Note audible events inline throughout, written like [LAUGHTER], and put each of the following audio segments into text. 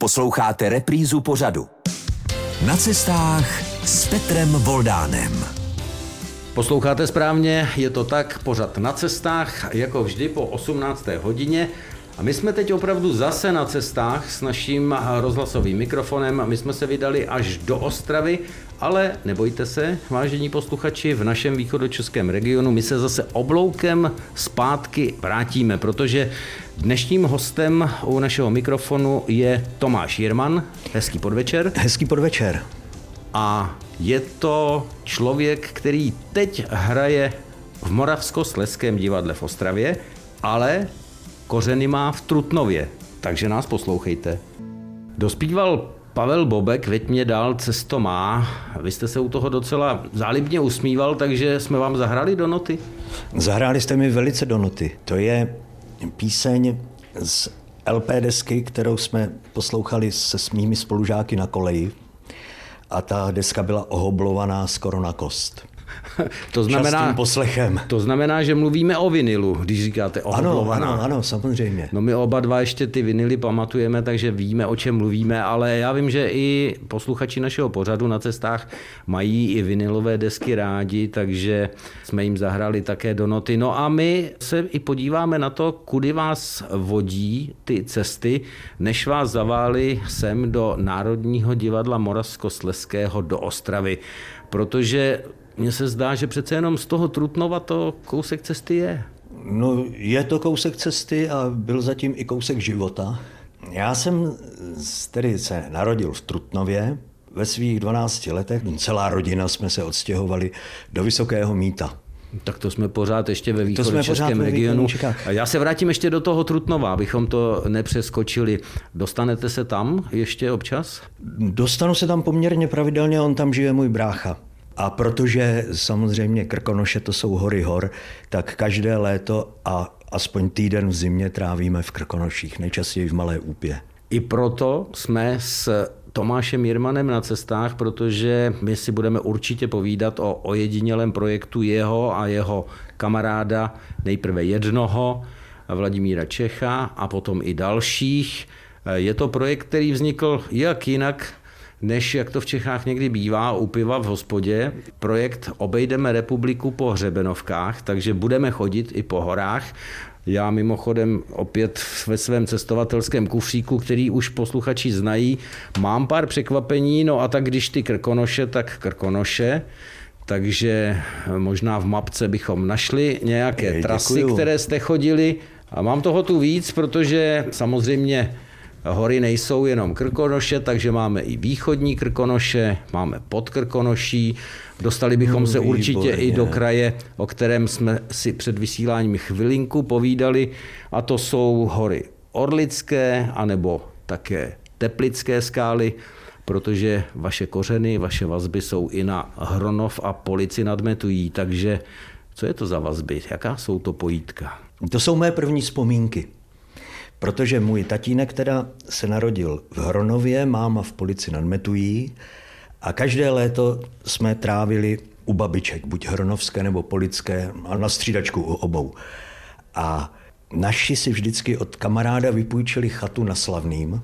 Posloucháte reprízu pořadu. Na cestách s Petrem Voldánem. Posloucháte správně, je to tak, pořad na cestách, jako vždy po 18. hodině. A my jsme teď opravdu zase na cestách s naším rozhlasovým mikrofonem. My jsme se vydali až do Ostravy, ale nebojte se, vážení posluchači, v našem východočeském regionu my se zase obloukem zpátky vrátíme, protože dnešním hostem u našeho mikrofonu je Tomáš Jirman. Hezký podvečer. Hezký podvečer. A je to člověk, který teď hraje v Moravskosleském divadle v Ostravě, ale kořeny má v Trutnově, takže nás poslouchejte. Dospíval Pavel Bobek, veď mě dál, cesto má. Vy jste se u toho docela zálibně usmíval, takže jsme vám zahrali do noty? Zahráli jste mi velice do noty. To je píseň z LP desky, kterou jsme poslouchali se mými spolužáky na koleji. A ta deska byla ohoblovaná skoro na kost. [LAUGHS] to znamená, poslechem. To znamená, že mluvíme o vinilu, když říkáte ohoblovaná. Ano, ano, ano, samozřejmě. No my oba dva ještě ty vinily pamatujeme, takže víme, o čem mluvíme, ale já vím, že i posluchači našeho pořadu na cestách mají i vinilové desky rádi, takže jsme jim zahrali také do noty. No a my se i podíváme na to, kudy vás vodí ty cesty, než vás zaváli sem do Národního divadla Moravskosleského do Ostravy protože mně se zdá, že přece jenom z toho Trutnova to kousek cesty je. No, je to kousek cesty a byl zatím i kousek života. Já jsem tedy se narodil v Trutnově. Ve svých 12 letech celá rodina jsme se odstěhovali do Vysokého míta. Tak to jsme pořád ještě ve východočeském regionu. A já se vrátím ještě do toho Trutnova, abychom to nepřeskočili. Dostanete se tam ještě občas? Dostanu se tam poměrně pravidelně, on tam žije můj brácha. A protože samozřejmě Krkonoše to jsou hory hor, tak každé léto a aspoň týden v zimě trávíme v Krkonoších, nejčastěji v Malé Úpě. I proto jsme s Tomášem Jirmanem na cestách, protože my si budeme určitě povídat o ojedinělém projektu jeho a jeho kamaráda, nejprve jednoho, Vladimíra Čecha a potom i dalších. Je to projekt, který vznikl jak jinak než jak to v Čechách někdy bývá u piva v hospodě. Projekt Obejdeme republiku po hřebenovkách, takže budeme chodit i po horách. Já mimochodem opět ve svém cestovatelském kufříku, který už posluchači znají, mám pár překvapení, no a tak když ty krkonoše, tak krkonoše. Takže možná v mapce bychom našli nějaké Jej, trasy, děkuju. které jste chodili. A mám toho tu víc, protože samozřejmě Hory nejsou jenom Krkonoše, takže máme i východní Krkonoše, máme pod Krkonoší. Dostali bychom se určitě i do kraje, o kterém jsme si před vysíláním chvilinku povídali, a to jsou hory Orlické, anebo také Teplické skály, protože vaše kořeny, vaše vazby jsou i na Hronov a Polici nadmetují, takže co je to za vazby? Jaká jsou to pojítka? To jsou mé první vzpomínky. Protože můj tatínek teda se narodil v Hronově, máma v Polici nad Metují a každé léto jsme trávili u babiček, buď hronovské nebo polické, a na střídačku u obou. A naši si vždycky od kamaráda vypůjčili chatu na Slavným.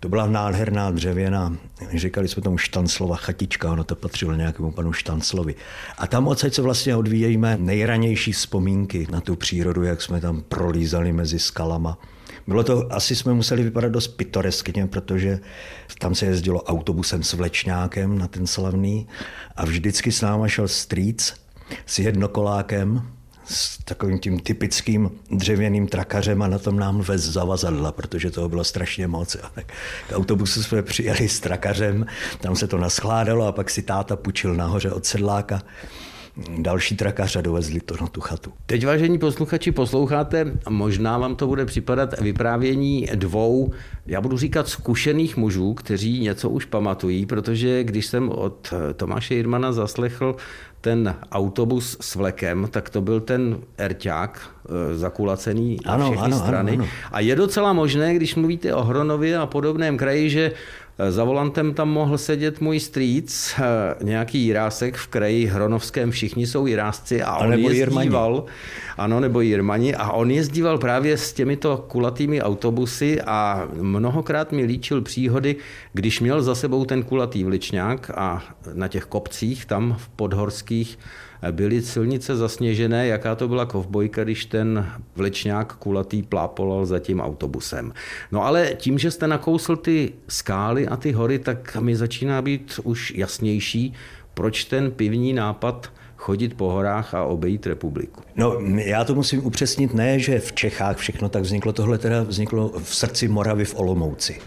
To byla nádherná dřevěná, říkali jsme tomu Štanclova chatička, ono to patřilo nějakému panu Štanclovi. A tam odsaď se vlastně odvíjíme nejranější vzpomínky na tu přírodu, jak jsme tam prolízali mezi skalama. Bylo to, asi jsme museli vypadat dost pitoreskně, protože tam se jezdilo autobusem s vlečňákem na ten slavný a vždycky s náma šel strýc s jednokolákem, s takovým tím typickým dřevěným trakařem a na tom nám vez zavazadla, protože toho bylo strašně moc. K autobusu jsme přijeli s trakařem, tam se to naschládalo a pak si táta půjčil nahoře od sedláka další trakař a dovezli to na tu chatu. Teď, vážení posluchači, posloucháte, možná vám to bude připadat vyprávění dvou, já budu říkat zkušených mužů, kteří něco už pamatují, protože když jsem od Tomáše Jirmana zaslechl ten autobus s vlekem, tak to byl ten erťák eh, zakulacený na všechny ano, strany. Ano, ano. A je docela možné, když mluvíte o Hronově a podobném kraji, že za volantem tam mohl sedět můj strýc, eh, nějaký jirásek v kraji Hronovském, všichni jsou jirásci a, a on jezdíval, ano, nebo Jirmani, a on jezdíval právě s těmito kulatými autobusy a mnohokrát mi líčil příhody, když měl za sebou ten kulatý vličňák a na těch kopcích tam v podhorských byly silnice zasněžené, jaká to byla kovbojka, když ten vlečňák kulatý plápolal za tím autobusem. No ale tím, že jste nakousl ty skály a ty hory, tak mi začíná být už jasnější, proč ten pivní nápad chodit po horách a obejít republiku. No, já to musím upřesnit, ne, že v Čechách všechno tak vzniklo, tohle teda vzniklo v srdci Moravy v Olomouci.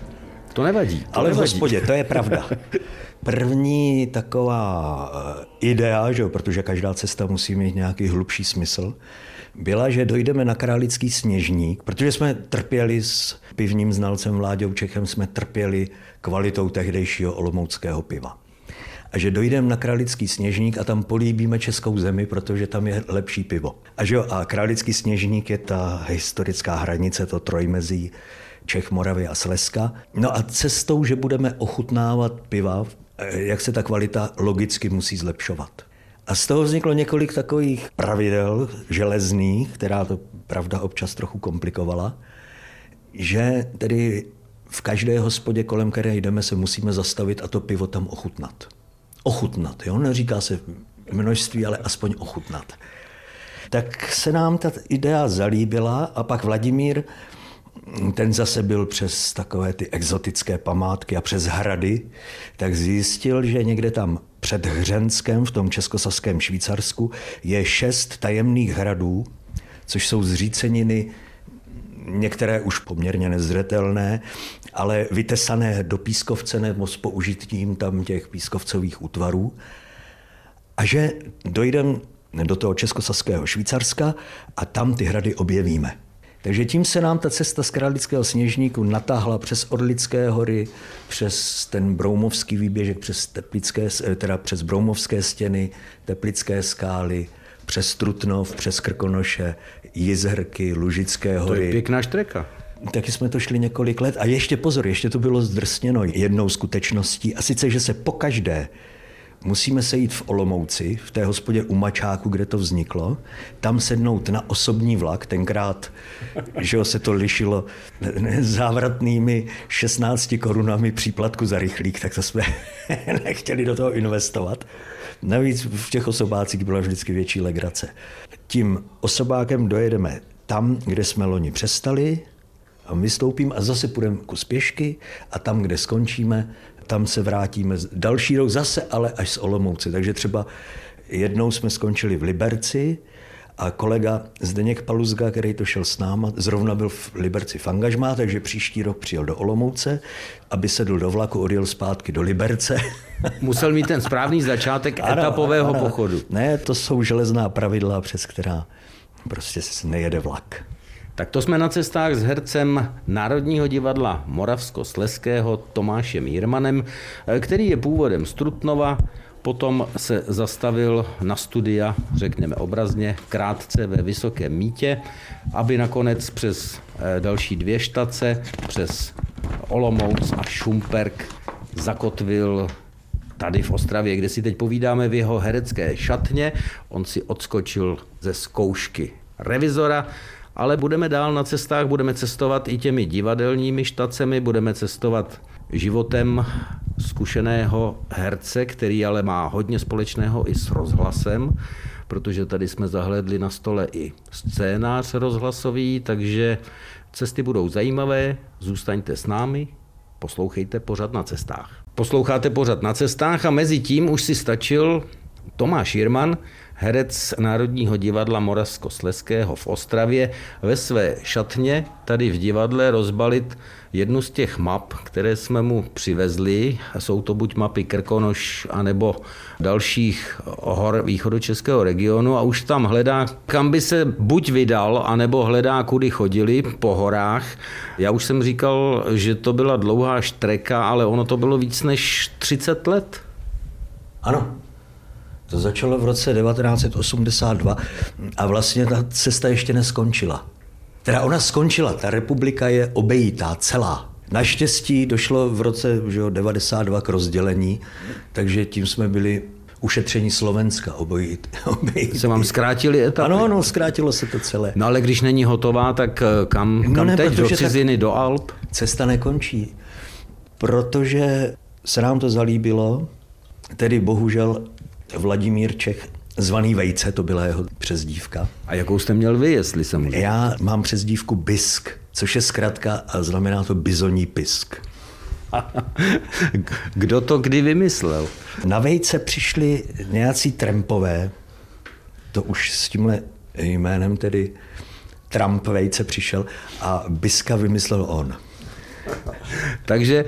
To nevadí. To Ale nevadí. v hospodě, to je pravda. [LAUGHS] První taková eh, idea, že jo, protože každá cesta musí mít nějaký hlubší smysl, byla, že dojdeme na Králický sněžník, protože jsme trpěli s pivním znalcem Vláďou Čechem, jsme trpěli kvalitou tehdejšího olomouckého piva. A že dojdeme na Králický sněžník a tam políbíme českou zemi, protože tam je lepší pivo. A, že jo, a Králický sněžník je ta historická hranice, to trojmezí Čech, Moravy a Slezska. No a cestou, že budeme ochutnávat piva, eh, jak se ta kvalita logicky musí zlepšovat. A z toho vzniklo několik takových pravidel železných, která to pravda občas trochu komplikovala, že tedy v každé hospodě, kolem které jdeme, se musíme zastavit a to pivo tam ochutnat. Ochutnat, jo? Neříká se množství, ale aspoň ochutnat. Tak se nám ta idea zalíbila a pak Vladimír ten zase byl přes takové ty exotické památky a přes hrady, tak zjistil, že někde tam před Hřenskem v tom českosaském Švýcarsku je šest tajemných hradů, což jsou zříceniny některé už poměrně nezřetelné, ale vytesané do pískovce nebo s použitím tam těch pískovcových útvarů. A že dojdeme do toho českosaského Švýcarska a tam ty hrady objevíme. Takže tím se nám ta cesta z Králického sněžníku natáhla přes Orlické hory, přes ten Broumovský výběžek, přes, teplické, teda přes Broumovské stěny, Teplické skály, přes Trutnov, přes Krkonoše, Jizhrky, Lužické hory. To je pěkná štreka. Taky jsme to šli několik let a ještě pozor, ještě to bylo zdrsněno jednou skutečností a sice, že se pokaždé musíme sejít v Olomouci, v té hospodě u Mačáku, kde to vzniklo, tam sednout na osobní vlak, tenkrát že se to lišilo závratnými 16 korunami příplatku za rychlík, tak to jsme [LAUGHS] nechtěli do toho investovat. Navíc v těch osobácích byla vždycky větší legrace. Tím osobákem dojedeme tam, kde jsme loni přestali, a vystoupím a zase půjdeme kus pěšky a tam, kde skončíme, tam se vrátíme další rok zase, ale až z Olomouce. Takže třeba jednou jsme skončili v Liberci a kolega Zdeněk Paluzga, který to šel s náma, zrovna byl v Liberci v angažmá, takže příští rok přijel do Olomouce, aby sedl do vlaku, odjel zpátky do Liberce. [LAUGHS] Musel mít ten správný začátek ano, etapového ano. pochodu. Ne, to jsou železná pravidla, přes která prostě se nejede vlak. Tak to jsme na cestách s hercem Národního divadla Moravskosleského Tomášem Jirmanem, který je původem z Trutnova, potom se zastavil na studia, řekněme obrazně, krátce ve Vysokém mítě, aby nakonec přes eh, další dvě štace, přes Olomouc a Šumperk zakotvil tady v Ostravě, kde si teď povídáme v jeho herecké šatně. On si odskočil ze zkoušky revizora, ale budeme dál na cestách, budeme cestovat i těmi divadelními štacemi, budeme cestovat životem zkušeného herce, který ale má hodně společného i s rozhlasem, protože tady jsme zahledli na stole i scénář rozhlasový, takže cesty budou zajímavé, zůstaňte s námi, poslouchejte pořad na cestách. Posloucháte pořad na cestách a mezi tím už si stačil Tomáš Jirman, herec Národního divadla Moravskosleského v Ostravě, ve své šatně tady v divadle rozbalit jednu z těch map, které jsme mu přivezli. Jsou to buď mapy Krkonoš, anebo dalších hor východočeského regionu a už tam hledá, kam by se buď vydal, anebo hledá, kudy chodili po horách. Já už jsem říkal, že to byla dlouhá štreka, ale ono to bylo víc než 30 let. Ano, to začalo v roce 1982 a vlastně ta cesta ještě neskončila. Teda ona skončila, ta republika je obejitá celá. Naštěstí došlo v roce že 92 k rozdělení, takže tím jsme byli ušetření Slovenska. Obojí, [LAUGHS] obojí. Se vám zkrátili etapy? Ano, ano, zkrátilo se to celé. No ale když není hotová, tak eh, kam, no kam no ne, teď? Do ciziny, do Alp? Cesta nekončí, protože se nám to zalíbilo, tedy bohužel Vladimír Čech Zvaný Vejce, to byla jeho přezdívka. A jakou jste měl vy, jestli jsem můžu? Já mám přezdívku Bisk, což je zkrátka a znamená to bizoní pisk. [LAUGHS] Kdo to kdy vymyslel? Na Vejce přišli nějací trampové, to už s tímhle jménem tedy Trump Vejce přišel a Biska vymyslel on. Takže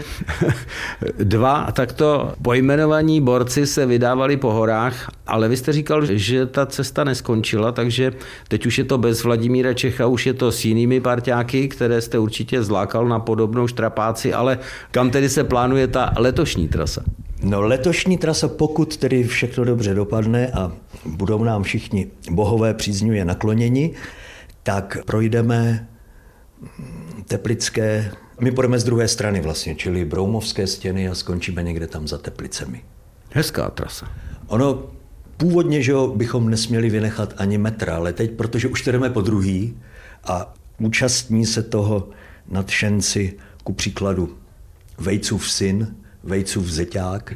dva takto pojmenovaní borci se vydávali po horách, ale vy jste říkal, že ta cesta neskončila, takže teď už je to bez Vladimíra Čecha, už je to s jinými parťáky, které jste určitě zlákal na podobnou štrapáci, ale kam tedy se plánuje ta letošní trasa? No letošní trasa, pokud tedy všechno dobře dopadne a budou nám všichni bohové příznivě nakloněni, tak projdeme teplické my půjdeme z druhé strany vlastně, čili Broumovské stěny a skončíme někde tam za Teplicemi. Hezká trasa. Ono původně, že bychom nesměli vynechat ani metra, ale teď, protože už jdeme po druhý a účastní se toho nadšenci, ku příkladu Vejcův syn, Vejcův zeťák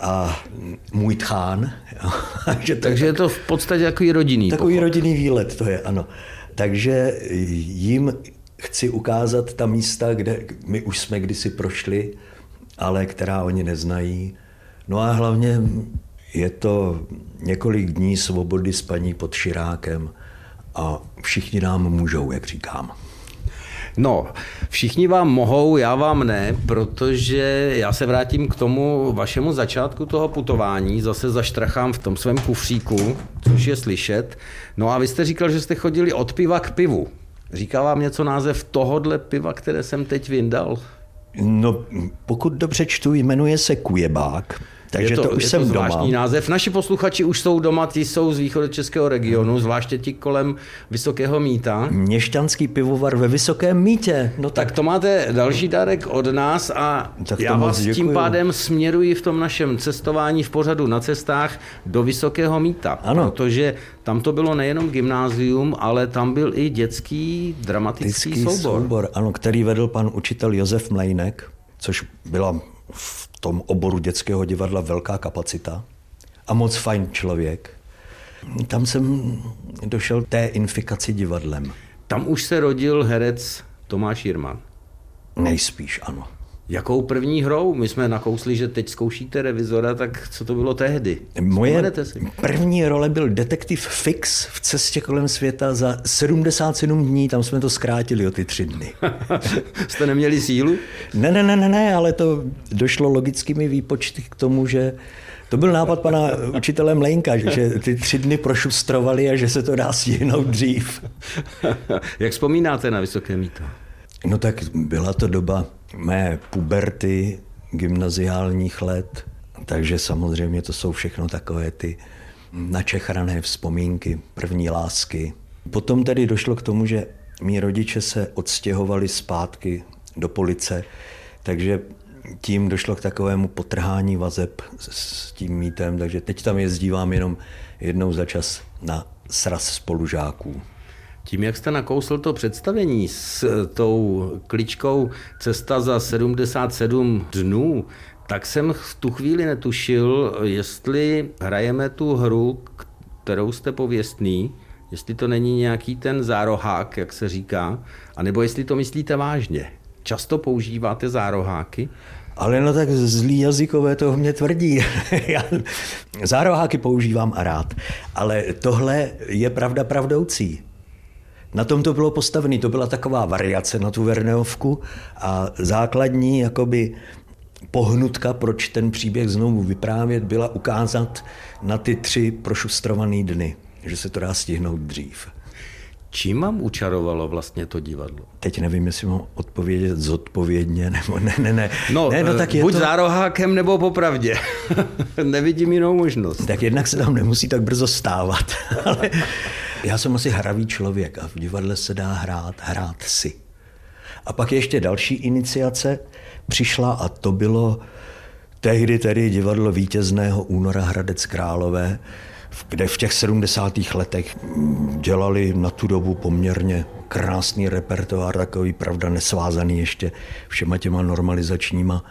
a můj tchán. [LAUGHS] že Takže je to v podstatě takový rodinný Takový pochod. rodinný výlet to je, ano. Takže jim chci ukázat ta místa, kde my už jsme kdysi prošli, ale která oni neznají. No a hlavně je to několik dní svobody spaní pod širákem a všichni nám můžou, jak říkám. No, všichni vám mohou, já vám ne, protože já se vrátím k tomu vašemu začátku toho putování, zase zaštrachám v tom svém kufříku, což je slyšet. No a vy jste říkal, že jste chodili od piva k pivu. Říká vám něco název tohodle piva, které jsem teď vyndal? No, pokud dobře čtu, jmenuje se Kujebák. Takže je to, to už je jsem to zvláštní doma. název. Naši posluchači už jsou doma, ti jsou z východu českého regionu, zvláště ti kolem Vysokého míta. Měšťanský pivovar ve Vysokém mítě. No tak. tak to máte další dárek od nás a tak já vás děkuju. tím pádem směruji v tom našem cestování v pořadu na cestách do Vysokého míta. Ano. Protože tam to bylo nejenom gymnázium, ale tam byl i dětský dramatický soubor. soubor. Ano, který vedl pan učitel Josef Mlejnek, což byla v tom oboru dětského divadla velká kapacita a moc fajn člověk. Tam jsem došel té infikaci divadlem. Tam už se rodil herec Tomáš Jirman. Nejspíš, ano. Jakou první hrou? My jsme nakousli, že teď zkoušíte revizora, tak co to bylo tehdy? Moje si? první role byl detektiv Fix v cestě kolem světa za 77 dní, tam jsme to zkrátili o ty tři dny. [LAUGHS] Jste neměli sílu? Ne, ne, ne, ne, ne, ale to došlo logickými výpočty k tomu, že to byl nápad pana učitele Mlejnka, že ty tři dny prošustrovali a že se to dá stihnout dřív. [LAUGHS] Jak vzpomínáte na Vysoké míto? No tak byla to doba mé puberty, gymnaziálních let, takže samozřejmě to jsou všechno takové ty načechrané vzpomínky, první lásky. Potom tedy došlo k tomu, že mý rodiče se odstěhovali zpátky do Police, takže tím došlo k takovému potrhání vazeb s tím mítem, takže teď tam jezdívám jenom jednou za čas na sraz spolužáků. Tím, jak jste nakousl to představení s tou kličkou Cesta za 77 dnů, tak jsem v tu chvíli netušil, jestli hrajeme tu hru, kterou jste pověstný, jestli to není nějaký ten zárohák, jak se říká, anebo jestli to myslíte vážně. Často používáte zároháky? Ale no tak zlý jazykové to mě tvrdí. [LAUGHS] Já zároháky používám a rád. Ale tohle je pravda pravdoucí. Na tom to bylo postavené, to byla taková variace na tu Verneovku a základní jakoby pohnutka, proč ten příběh znovu vyprávět, byla ukázat na ty tři prošustrované dny, že se to dá stihnout dřív. Čím vám učarovalo vlastně to divadlo? Teď nevím, jestli mám odpovědět zodpovědně, nebo ne, ne, ne. No, ne, no tak je buď to... zárohákem, nebo popravdě. [LAUGHS] Nevidím jinou možnost. Tak jednak se tam nemusí tak brzo stávat. [LAUGHS] Ale já jsem asi hravý člověk a v divadle se dá hrát, hrát si. A pak ještě další iniciace přišla a to bylo tehdy tedy divadlo vítězného února Hradec Králové, kde v těch 70. letech dělali na tu dobu poměrně krásný repertoár, takový pravda nesvázaný ještě všema těma normalizačníma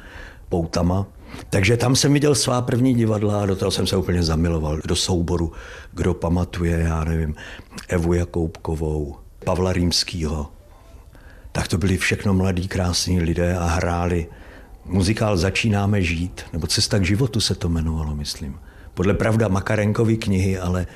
poutama. Takže tam jsem viděl svá první divadla a do toho jsem se úplně zamiloval. Do souboru, kdo pamatuje, já nevím, Evu Jakoubkovou, Pavla Rýmskýho. Tak to byli všechno mladí, krásní lidé a hráli muzikál Začínáme žít, nebo Cesta k životu se to jmenovalo, myslím. Podle pravda Makarenkovy knihy, ale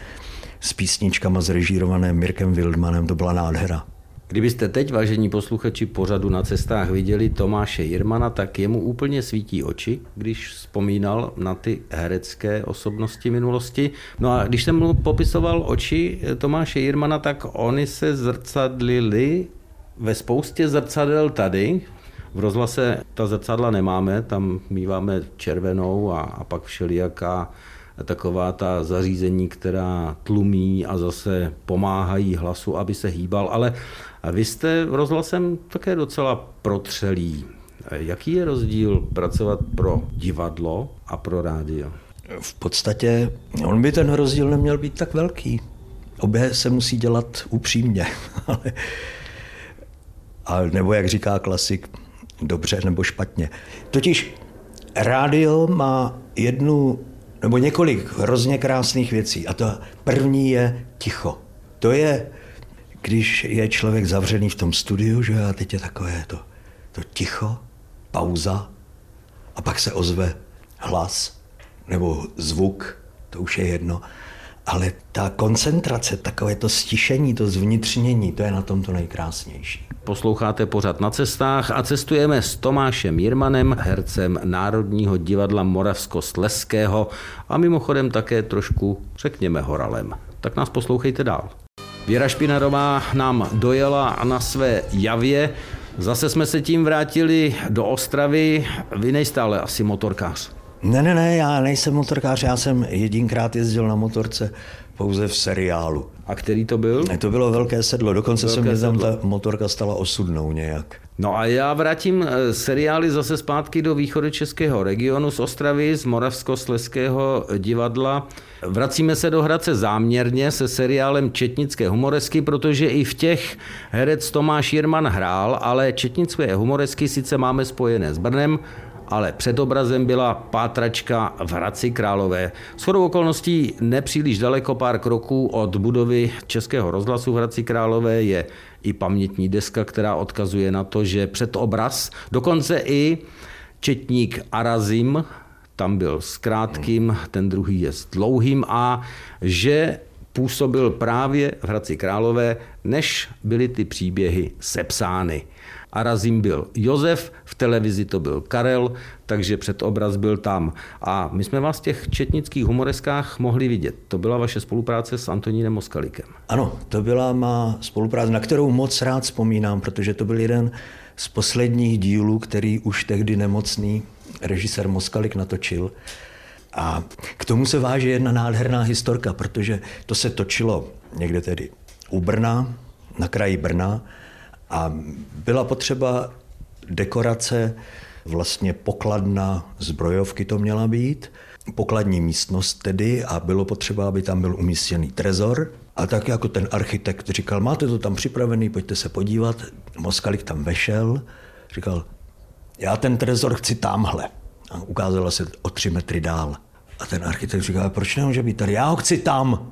s písničkama zrežírované Mirkem Wildmanem, to byla nádhera. Kdybyste teď, vážení posluchači, pořadu na cestách viděli Tomáše Jirmana, tak jemu úplně svítí oči, když vzpomínal na ty herecké osobnosti minulosti. No a když jsem mu popisoval oči Tomáše Jirmana, tak oni se zrcadlili ve spoustě zrcadel tady, v rozhlase ta zrcadla nemáme, tam míváme červenou a, a pak všelijaká taková ta zařízení, která tlumí a zase pomáhají hlasu, aby se hýbal, ale vy jste rozhlasem také docela protřelý. Jaký je rozdíl pracovat pro divadlo a pro rádio? V podstatě on by ten rozdíl neměl být tak velký. Obě se musí dělat upřímně. [LAUGHS] a, nebo jak říká klasik, dobře nebo špatně. Totiž rádio má jednu nebo několik hrozně krásných věcí. A to první je ticho. To je, když je člověk zavřený v tom studiu, že a teď je takové to, to ticho, pauza a pak se ozve hlas nebo zvuk, to už je jedno. Ale ta koncentrace, takové to stišení, to zvnitřnění, to je na tom to nejkrásnější. Posloucháte pořad na cestách a cestujeme s Tomášem Jirmanem, hercem Národního divadla Moravskosleského a mimochodem také trošku, řekněme, horalem. Tak nás poslouchejte dál. Věra Špinarová nám dojela na své javě. Zase jsme se tím vrátili do Ostravy. Vy nejstále asi motorkář. Ne, ne, ne, já nejsem motorkář, já jsem jedinkrát jezdil na motorce pouze v seriálu. A který to byl? To bylo Velké sedlo, dokonce Velké se mě tam ta motorka stala osudnou nějak. No a já vrátím eh, seriály zase zpátky do východočeského regionu z Ostravy, z Moravskosleského divadla. Vracíme se do Hradce záměrně se seriálem Četnické humoresky, protože i v těch herec Tomáš Jirman hrál, ale Četnické humoresky sice máme spojené s Brnem, ale před obrazem byla pátračka v Hradci Králové. S chodou okolností nepříliš daleko pár kroků od budovy Českého rozhlasu v Hradci Králové je i pamětní deska, která odkazuje na to, že před obraz, dokonce i četník Arazim, tam byl s krátkým, ten druhý je s dlouhým a že působil právě v Hradci Králové, než byly ty příběhy sepsány. Arazim byl Josef, v televizi to byl Karel, takže před obraz byl tam. A my jsme vás v těch četnických humoreskách mohli vidět. To byla vaše spolupráce s Antonínem Moskalikem. Ano, to byla má spolupráce, na kterou moc rád vzpomínám, protože to byl jeden z posledních dílů, který už tehdy nemocný režisér Moskalik natočil. A k tomu se váže jedna nádherná historka, protože to se točilo někde tedy u Brna, na kraji Brna a byla potřeba dekorace, vlastně pokladna zbrojovky to měla být, pokladní místnost tedy a bylo potřeba, aby tam byl umístěný trezor. A tak jako ten architekt říkal, máte to tam připravený, pojďte se podívat. Moskalik tam vešel, říkal, já ten trezor chci tamhle. A ukázalo se o tři metry dál. A ten architekt říkal, proč nemůže být tady? Já ho chci tam.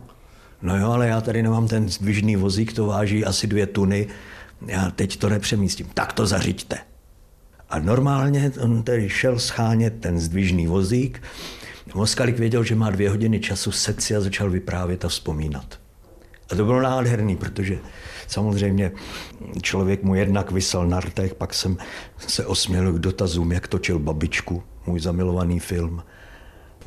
No jo, ale já tady nemám ten zdvižný vozík, to váží asi dvě tuny já teď to nepřemístím, tak to zařiďte. A normálně on tedy šel schánět ten zdvižný vozík. Moskalik věděl, že má dvě hodiny času, set si a začal vyprávět a vzpomínat. A to bylo nádherný, protože samozřejmě člověk mu jednak vysel na rtech, pak jsem se osměl k dotazům, jak točil babičku, můj zamilovaný film.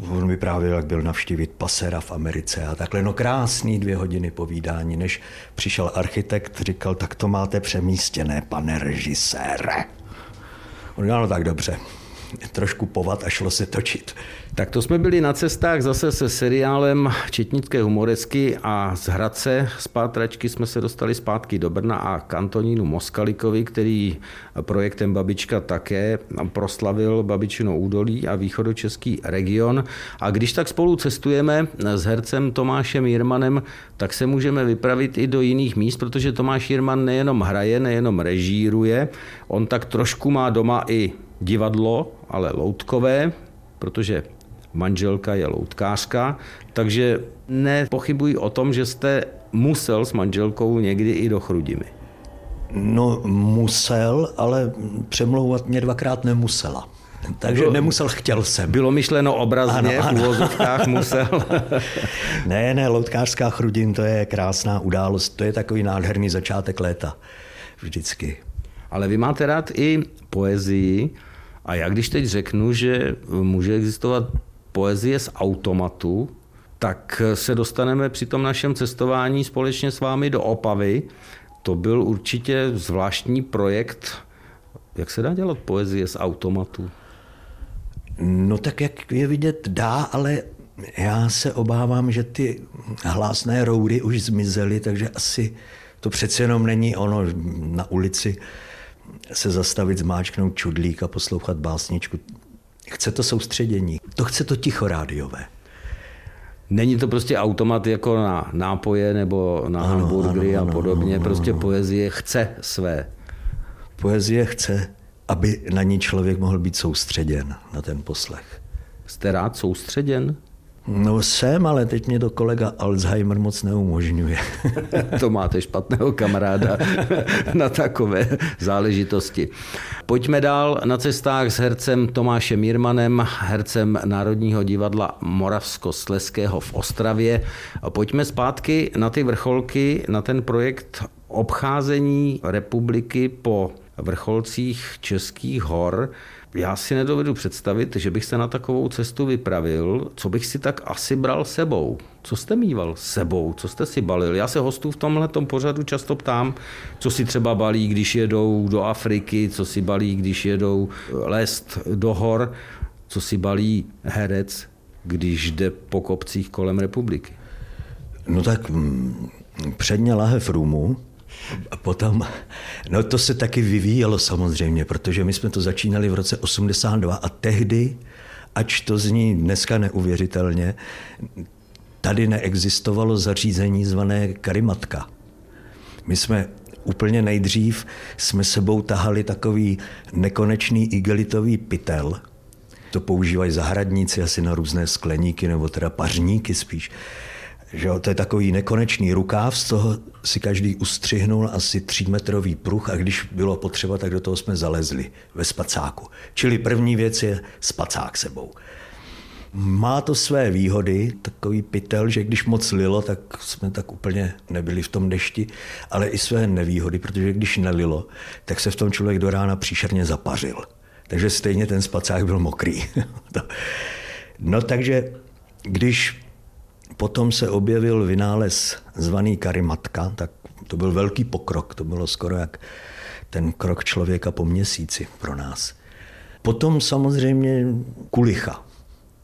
On vyprávěl, jak byl navštívit pasera v Americe a takhle. No krásný dvě hodiny povídání, než přišel architekt, říkal, tak to máte přemístěné, pane režisére. On říkal, no tak dobře. [LAUGHS] trošku povat a šlo se točit. Tak to jsme byli na cestách zase se seriálem Četnické humoresky a z Hradce z Pátračky jsme se dostali zpátky do Brna a k Antonínu Moskalikovi, který projektem Babička také proslavil Babičino údolí a východočeský region. A když tak spolu cestujeme s hercem Tomášem Jirmanem, tak se můžeme vypravit i do jiných míst, protože Tomáš Jirman nejenom hraje, nejenom režíruje, on tak trošku má doma i divadlo, ale loutkové, protože manželka je loutkářka, takže nepochybuji o tom, že jste musel s manželkou někdy i do Chrudimy. No musel, ale přemlouvat mě dvakrát nemusela. Takže bylo, nemusel, chtěl jsem. Bylo myšleno obrazně, ano, ano. v úvozovkách musel. [LAUGHS] ne, ne, loutkářská chrudin, to je krásná událost, to je takový nádherný začátek léta. Vždycky. Ale vy máte rád i poezii a já když teď řeknu, že může existovat poezie z automatu, tak se dostaneme při tom našem cestování společně s vámi do Opavy. To byl určitě zvláštní projekt. Jak se dá dělat poezie z automatu? No tak jak je vidět dá, ale já se obávám, že ty hlásné roury už zmizely, takže asi to přece jenom není ono na ulici se zastavit, zmáčknout čudlík a poslouchat básničku. Chce to soustředění. To chce to ticho rádiové. Není to prostě automat jako na nápoje nebo na ano, hamburgery ano, a podobně. Ano, prostě ano. poezie chce své. Poezie chce, aby na ní člověk mohl být soustředěn, na ten poslech. Jste rád soustředěn? No jsem, ale teď mě to kolega Alzheimer moc neumožňuje. [LAUGHS] to máte špatného kamaráda [LAUGHS] na takové záležitosti. Pojďme dál na cestách s hercem Tomášem Jirmanem, hercem Národního divadla Moravskosleského v Ostravě. Pojďme zpátky na ty vrcholky, na ten projekt obcházení republiky po vrcholcích Českých hor. Já si nedovedu představit, že bych se na takovou cestu vypravil, co bych si tak asi bral sebou. Co jste mýval sebou, co jste si balil? Já se hostů v tomhle pořadu často ptám, co si třeba balí, když jedou do Afriky, co si balí, když jedou lest do hor, co si balí herec, když jde po kopcích kolem republiky. No tak mm, předně lahev rumu, a potom, no to se taky vyvíjelo samozřejmě, protože my jsme to začínali v roce 82 a tehdy, ač to zní dneska neuvěřitelně, tady neexistovalo zařízení zvané karimatka. My jsme úplně nejdřív jsme sebou tahali takový nekonečný igelitový pytel. To používají zahradníci asi na různé skleníky nebo teda pařníky spíš. Že jo, to je takový nekonečný rukáv, z toho si každý ustřihnul asi třímetrový pruh a když bylo potřeba, tak do toho jsme zalezli ve spacáku. Čili první věc je spacák sebou. Má to své výhody, takový pytel, že když moc lilo, tak jsme tak úplně nebyli v tom dešti, ale i své nevýhody, protože když nelilo, tak se v tom člověk do rána příšerně zapařil. Takže stejně ten spacák byl mokrý. [LAUGHS] no takže když Potom se objevil vynález zvaný karimatka, tak to byl velký pokrok, to bylo skoro jak ten krok člověka po měsíci pro nás. Potom samozřejmě kulicha,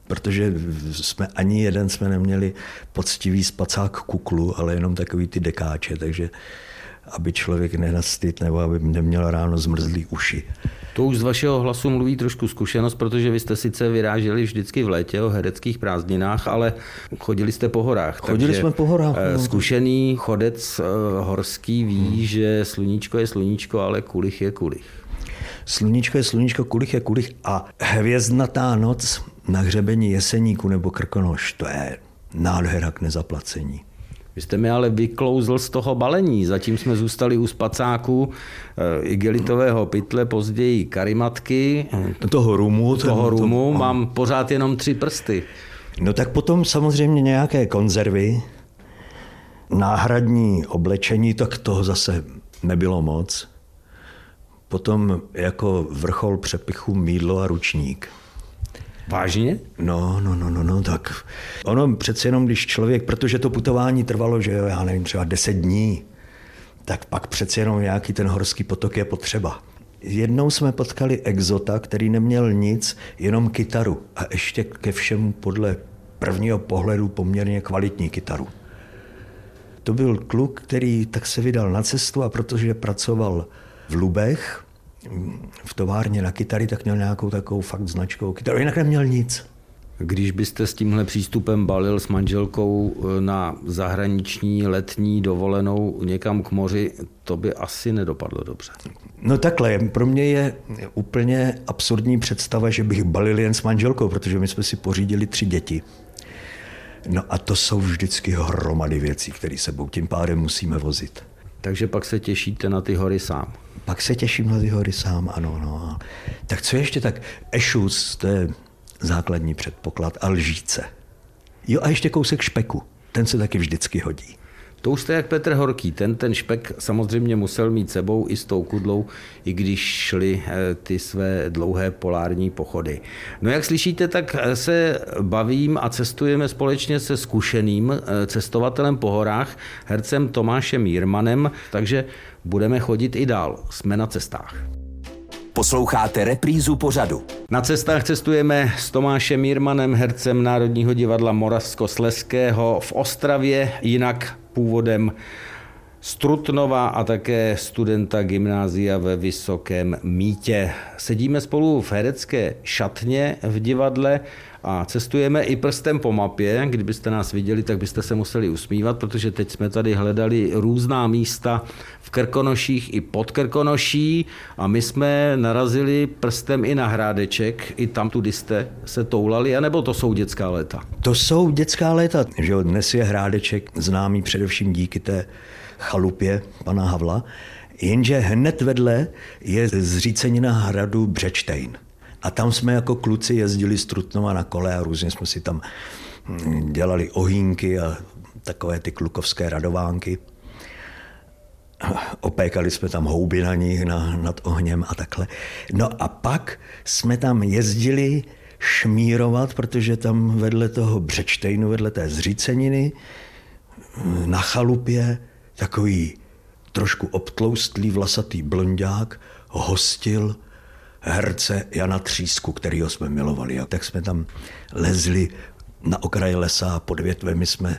protože jsme ani jeden jsme neměli poctivý spacák kuklu, ale jenom takový ty dekáče, takže aby člověk nenastyt nebo aby neměl ráno zmrzlý uši. To už z vašeho hlasu mluví trošku zkušenost, protože vy jste sice vyráželi vždycky v létě o hereckých prázdninách, ale chodili jste po horách. Chodili jsme po horách. Eh, no. Zkušený chodec eh, horský ví, hmm. že sluníčko je sluníčko, ale kulich je kulich. Sluníčko je sluníčko, kulich je kulich a hvězdnatá noc na hřebení jeseníku nebo krkonoš, to je nádhera k nezaplacení. Vy jste mi ale vyklouzl z toho balení. Zatím jsme zůstali u spacáků eh, igelitového pytle, později karimatky. Toho rumu. Toho rumu. To, mám pořád jenom tři prsty. No tak potom samozřejmě nějaké konzervy, náhradní oblečení, tak toho zase nebylo moc. Potom jako vrchol přepichu mídlo a ručník. Vážně? No, no, no, no, no, tak ono přece jenom, když člověk, protože to putování trvalo, že jo, já nevím, třeba deset dní, tak pak přece jenom nějaký ten horský potok je potřeba. Jednou jsme potkali exota, který neměl nic, jenom kytaru. A ještě ke všemu podle prvního pohledu poměrně kvalitní kytaru. To byl kluk, který tak se vydal na cestu a protože pracoval v Lubech, v továrně na kytary, tak měl nějakou takovou fakt značkou kytaru. Jinak neměl nic. Když byste s tímhle přístupem balil s manželkou eh, na zahraniční letní dovolenou někam k moři, to by asi nedopadlo dobře. No takhle, pro mě je úplně absurdní představa, že bych balil jen s manželkou, protože my jsme si pořídili tři děti. No a to jsou vždycky hromady věcí, které sebou tím pádem musíme vozit. Takže pak se těšíte na ty hory sám. Pak se těším na ty hory sám, ano. No. Tak co ještě tak? Ešus, to je základní předpoklad, a lžíce. Jo a ještě kousek špeku, ten se taky vždycky hodí. To už jste jak Petr Horký, ten ten špek samozřejmě musel mít sebou i s tou kudlou, i když šly eh, ty své dlouhé polární pochody. No jak slyšíte, tak eh, se bavím a cestujeme společně se zkušeným eh, cestovatelem po horách, hercem Tomášem Jirmanem, takže budeme chodit i dál. Jsme na cestách. Posloucháte reprízu pořadu. Na cestách cestujeme s Tomášem Mírmanem, hercem Národního divadla Moravskosleského v Ostravě, jinak původem z Trutnova a také studenta gymnázia ve Vysokém Mítě. Sedíme spolu v herecké šatně v divadle a cestujeme i prstem po mapě. Kdybyste nás viděli, tak byste se museli usmívat, protože teď jsme tady hledali různá místa v Krkonoších i pod Krkonoší a my jsme narazili prstem i na Hrádeček, i tam tudy jste se toulali, anebo to jsou dětská léta? To jsou dětská léta, že dnes je Hrádeček známý především díky té chalupě pana Havla, jenže hned vedle je zřícenina hradu Břečtejn. A tam jsme jako kluci jezdili z Trutnova na kole a různě jsme si tam hm, dělali ohýnky a takové ty klukovské radovánky. Opékali jsme tam houby na nich na, nad ohněm a takhle. No a pak jsme tam jezdili šmírovat, protože tam vedle toho Břečtejnu, vedle té zříceniny, na chalupě takový trošku obtloustlý vlasatý blondák hostil herce Jana Třísku, kterýho jsme milovali. A tak jsme tam lezli na okraj lesa a pod větvemi jsme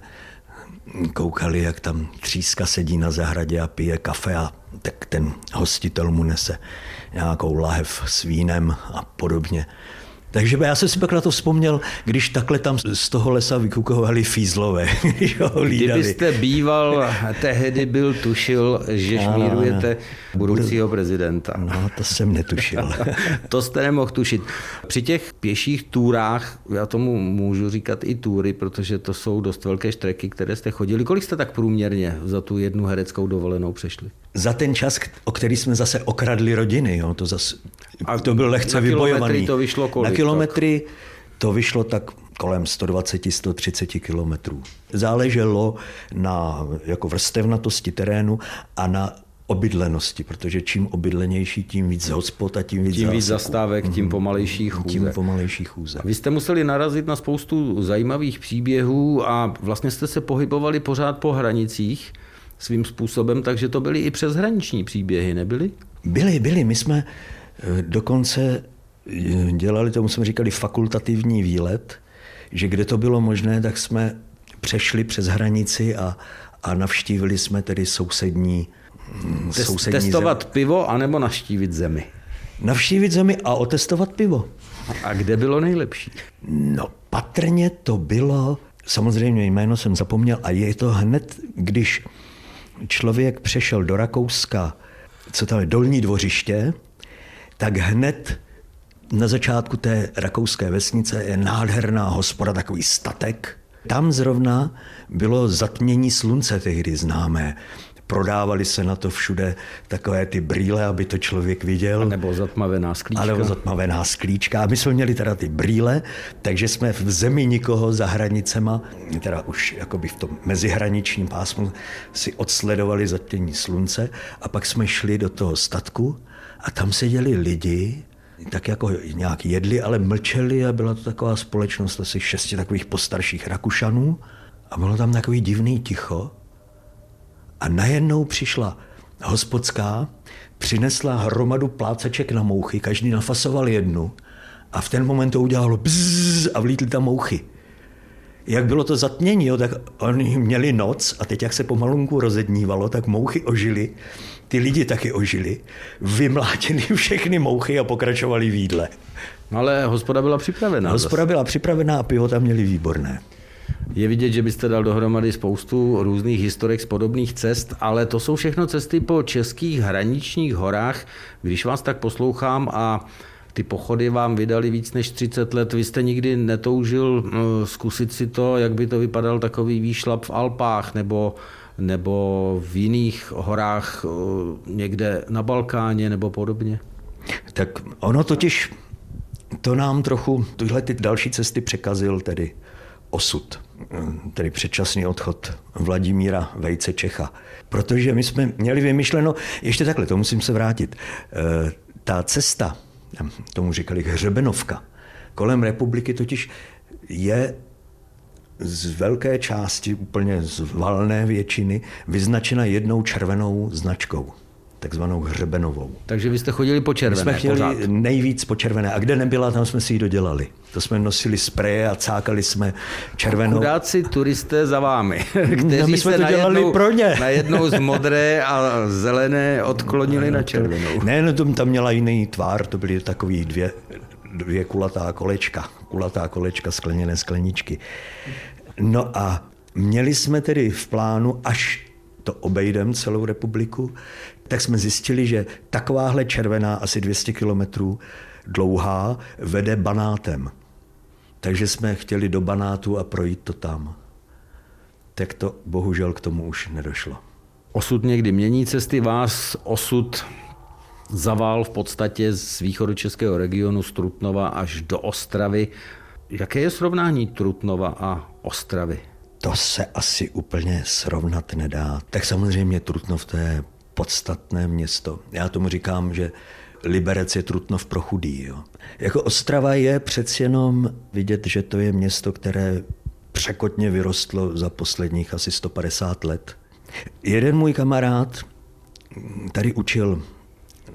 koukali, jak tam Tříska sedí na zahradě a pije kafe a tak ten hostitel mu nese nějakou lahev s vínem a podobně. Takže já jsem si pak na to vzpomněl, když takhle tam z toho lesa vykukovali fízlové. [LAUGHS] Kdybyste býval, tehdy byl tušil, že šmírujete budoucího prezidenta. No, to jsem netušil. [LAUGHS] to jste nemohl tušit. Při těch pěších túrách, já tomu můžu říkat i túry, protože to jsou dost velké štreky, které jste chodili. Kolik jste tak průměrně za tu jednu hereckou dovolenou přešli? Za ten čas, o který jsme zase okradli rodiny, jo, to zase a to byl lehce na vybojovaný. to vyšlo kolik? Na kilometry to vyšlo tak kolem 120-130 kilometrů. Záleželo na jako vrstevnatosti terénu a na obydlenosti, protože čím obydlenější, tím víc hospod a tím víc Tím víc zastávek, tím mhm. pomalejší chůze. Tím pomalejší chůze. Vy jste museli narazit na spoustu zajímavých příběhů a vlastně jste se pohybovali pořád po hranicích svým způsobem, takže to byly i přeshraniční příběhy, nebyly? Byly, byly. My jsme Eh, dokonce eh, dělali, tomu jsme říkali fakultativní výlet, že kde to bylo možné, tak jsme přešli přes hranici a, a navštívili jsme tedy sousední, Test, sousední Testovat zem. pivo anebo navštívit zemi? Navštívit zemi a otestovat pivo. A kde bylo nejlepší? No patrně to bylo, samozřejmě jméno jsem zapomněl, a je to hned, když člověk přešel do Rakouska, co tam je, Dolní dvořiště, tak hned na začátku té rakouské vesnice je nádherná hospoda, takový statek. Tam zrovna bylo zatmění slunce tehdy známé. Prodávali se na to všude takové ty brýle, aby to člověk viděl. A nebo zatmavená sklíčka. A nebo zatmavená sklíčka. A my jsme měli teda ty brýle, takže jsme v zemi nikoho za hranicema, teda už jakoby v tom mezihraničním pásmu, si odsledovali zatmění slunce a pak jsme šli do toho statku a tam seděli lidi, tak jako nějak jedli, ale mlčeli a byla to taková společnost asi šesti takových postarších Rakušanů a bylo tam takový divný ticho a najednou přišla hospodská přinesla hromadu pláceček na mouchy, každý nafasoval jednu a v ten moment to udělalo bzzz a vlítly tam mouchy. Jak bylo to zatmění, jo, tak oni měli noc a teď, jak se pomalunku rozednívalo, tak mouchy ožily, ty lidi taky ožili, vymlátili [LAUGHS] všechny mouchy a pokračovali v jídle. No ale hospoda byla připravená. Hospoda byla připravená a pivo tam měli výborné. Je vidět, že byste dal dohromady spoustu různých historek z podobných cest, ale to jsou všechno cesty po českých hraničních horách. Když vás tak poslouchám a ty pochody vám vydali víc než 30 let. Vy jste nikdy netoužil eh, zkusit si to, jak by to vypadal takový výšlap v Alpách nebo, nebo v jiných horách eh, někde na Balkáně nebo podobně? Tak ono totiž, to nám trochu, tyhle ty další cesty překazil tedy osud, eh, tedy předčasný odchod Vladimíra Vejce Čecha. Protože my jsme měli vymyšleno, ještě takhle, to musím se vrátit, ta cesta tomu říkali hřebenovka. Kolem republiky totiž je z velké části, úplně z valné většiny, vyznačena jednou červenou značkou takzvanou hřebenovou. Takže vy jste chodili po červené My jsme chtěli pořád. nejvíc po červené. A kde nebyla, tam jsme si ji dodělali. To jsme nosili spreje a cákali jsme červenou. Chudáci turisté za vámi, [LAUGHS] kteří no, my jsme se to dělali najednou, pro ně. [LAUGHS] najednou z modré a zelené odklonili na červenou. Ne, no, to tam měla jiný tvár, to byly takový dvě, dvě kulatá kolečka, kulatá kolečka, skleněné skleničky. No a měli jsme tedy v plánu, až to obejdem celou republiku, tak jsme zjistili, že takováhle červená, asi 200 kilometrů dlouhá, vede banátem. Takže jsme chtěli do banátu a projít to tam. Tak to bohužel k tomu už nedošlo. Osud někdy mění cesty, vás osud zavál v podstatě z východu českého regionu z Trutnova až do Ostravy. Jaké je srovnání Trutnova a Ostravy? To se asi úplně srovnat nedá. Tak samozřejmě Trutnov to je podstatné město. Já tomu říkám, že Liberec je Trutnov pro chudý. Jo. Jako Ostrava je přeci jenom vidět, že to je město, které překotně vyrostlo za posledních asi 150 let. Jeden můj kamarád tady učil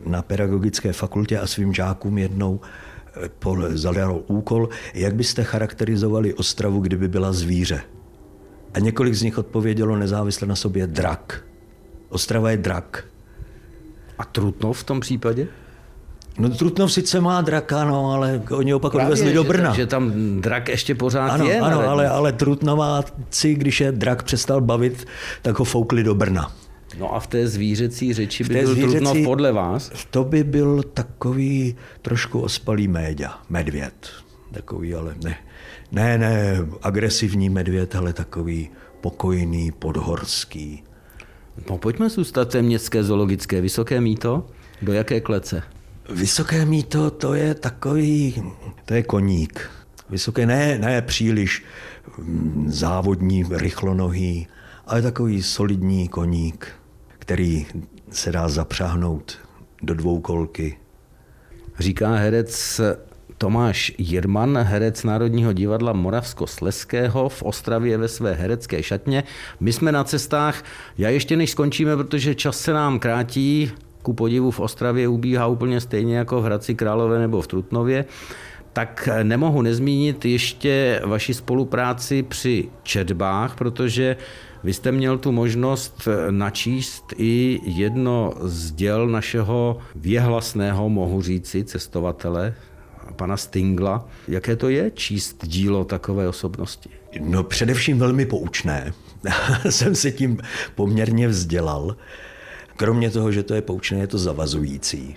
na pedagogické fakultě a svým žákům jednou eh, zadal úkol, jak byste charakterizovali Ostravu, kdyby byla zvíře. A několik z nich odpovědělo nezávisle na sobě drak. Ostrava je drak. A Trutnov v tom případě? No Trutnov sice má draka, no, ale oni opak odvezli do Brna. Že, tam drak ještě pořád ano, je. Ano, ale, ale Trutnováci, když je drak přestal bavit, tak ho foukli do Brna. No a v té zvířecí řeči by byl zvířecí, Trutnov podle vás? To by byl takový trošku ospalý méďa, medvěd. Takový, ale ne, ne, ne agresivní medvěd, ale takový pokojný, podhorský. No pojďme zůstat té městské zoologické. Vysoké míto? Do jaké klece? Vysoké míto to je takový, to je koník. Vysoké ne, ne příliš mm, závodní, rychlonohý, ale takový solidní koník, který se dá zapřáhnout do dvou kolky. Říká herec Tomáš Jirman, herec Národního divadla Moravsko-Sleského v Ostravě ve své herecké šatně. My jsme na cestách, já ještě než skončíme, protože čas se nám krátí, ku podivu v Ostravě ubíhá úplně stejně jako v Hradci Králové nebo v Trutnově, tak nemohu nezmínit ještě vaši spolupráci při četbách, protože vy jste měl tu možnost načíst i jedno z děl našeho věhlasného, mohu říci, cestovatele, pana Stingla. Jaké to je číst dílo takové osobnosti? No především velmi poučné. [LAUGHS] Jsem se tím poměrně vzdělal. Kromě toho, že to je poučné, je to zavazující.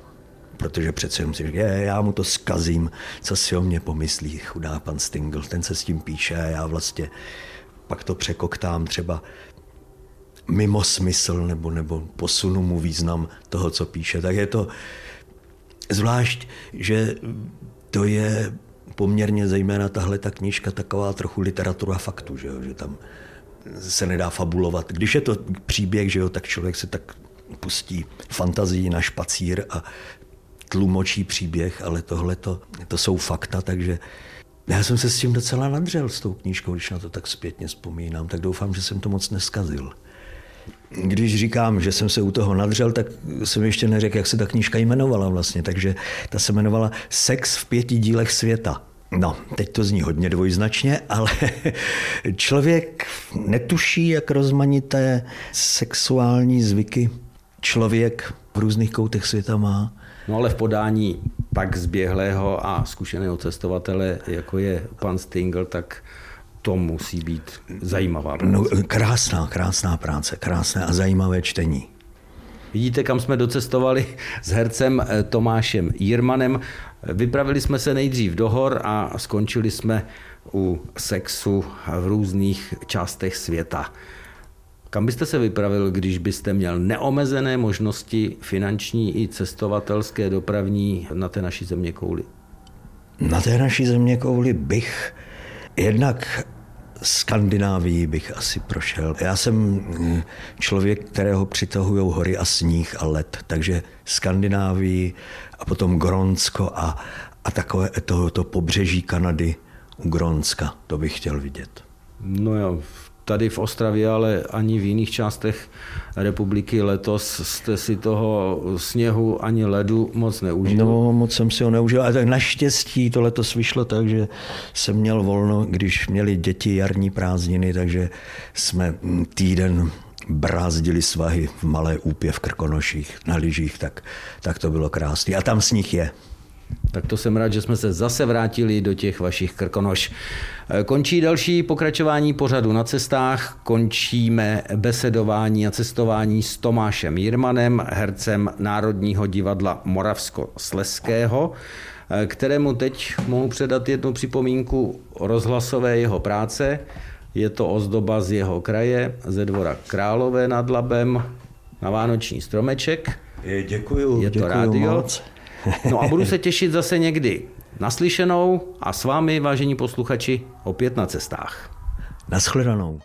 Protože přece jenom si říká, já mu to skazím, co si o mě pomyslí chudá pan Stingl, ten se s tím píše a já vlastně pak to překoktám třeba mimo smysl nebo, nebo posunu mu význam toho, co píše. Tak je to zvlášť, že to je poměrně zejména tahle ta knížka taková trochu literatura faktu, že, jo? že tam se nedá fabulovat. Když je to příběh, že jo, tak člověk se tak pustí fantazii na špacír a tlumočí příběh, ale tohle to, to jsou fakta, takže já jsem se s tím docela nadřel s tou knížkou, když na to tak zpětně vzpomínám, tak doufám, že jsem to moc neskazil. Když říkám, že jsem se u toho nadřel, tak jsem ještě neřekl, jak se ta knížka jmenovala vlastně. Takže ta se jmenovala Sex v pěti dílech světa. No, teď to zní hodně dvojznačně, ale [LAUGHS] člověk netuší, jak rozmanité sexuální zvyky člověk v různých koutech světa má. No ale v podání pak zběhlého a zkušeného cestovatele, jako je pan Stingl, tak to musí být zajímavá práce. No, krásná, krásná práce, krásné a zajímavé čtení. Vidíte, kam jsme docestovali s hercem eh, Tomášem Jirmanem. Vypravili jsme se nejdřív do hor a skončili jsme u sexu v různých částech světa. Kam byste se vypravil, když byste měl neomezené možnosti finanční i cestovatelské, dopravní na té naší země kouli? Na té naší země kouli bych jednak Skandinávii bych asi prošel. Já jsem hm, člověk, kterého přitahují hory a sníh a led, takže Skandinávii a potom Gronsko a, a takové to, to pobřeží Kanady u Gronska, to bych chtěl vidět. No jo, tady v Ostravě, ale ani v jiných částech republiky letos jste si toho sněhu ani ledu moc neužil. No, moc jsem si ho neužil, ale tak naštěstí to letos vyšlo tak, že jsem měl volno, když měli děti jarní prázdniny, takže jsme týden brázdili svahy v Malé úpě v Krkonoších na lyžích, tak, tak to bylo krásné. A tam sníh je. Tak to jsem rád, že jsme se zase vrátili do těch vašich krkonoš. Končí další pokračování pořadu na cestách, končíme besedování a cestování s Tomášem Jirmanem, hercem Národního divadla Moravsko-Sleského, kterému teď mohu předat jednu připomínku rozhlasové jeho práce. Je to ozdoba z jeho kraje, ze dvora Králové nad Labem, na Vánoční stromeček. Děkuju, Je to děkuju rádio. moc. [LAUGHS] No a budu se těšit zase někdy naslyšenou a s vámi, vážení posluchači, opět na cestách. Naschledanou.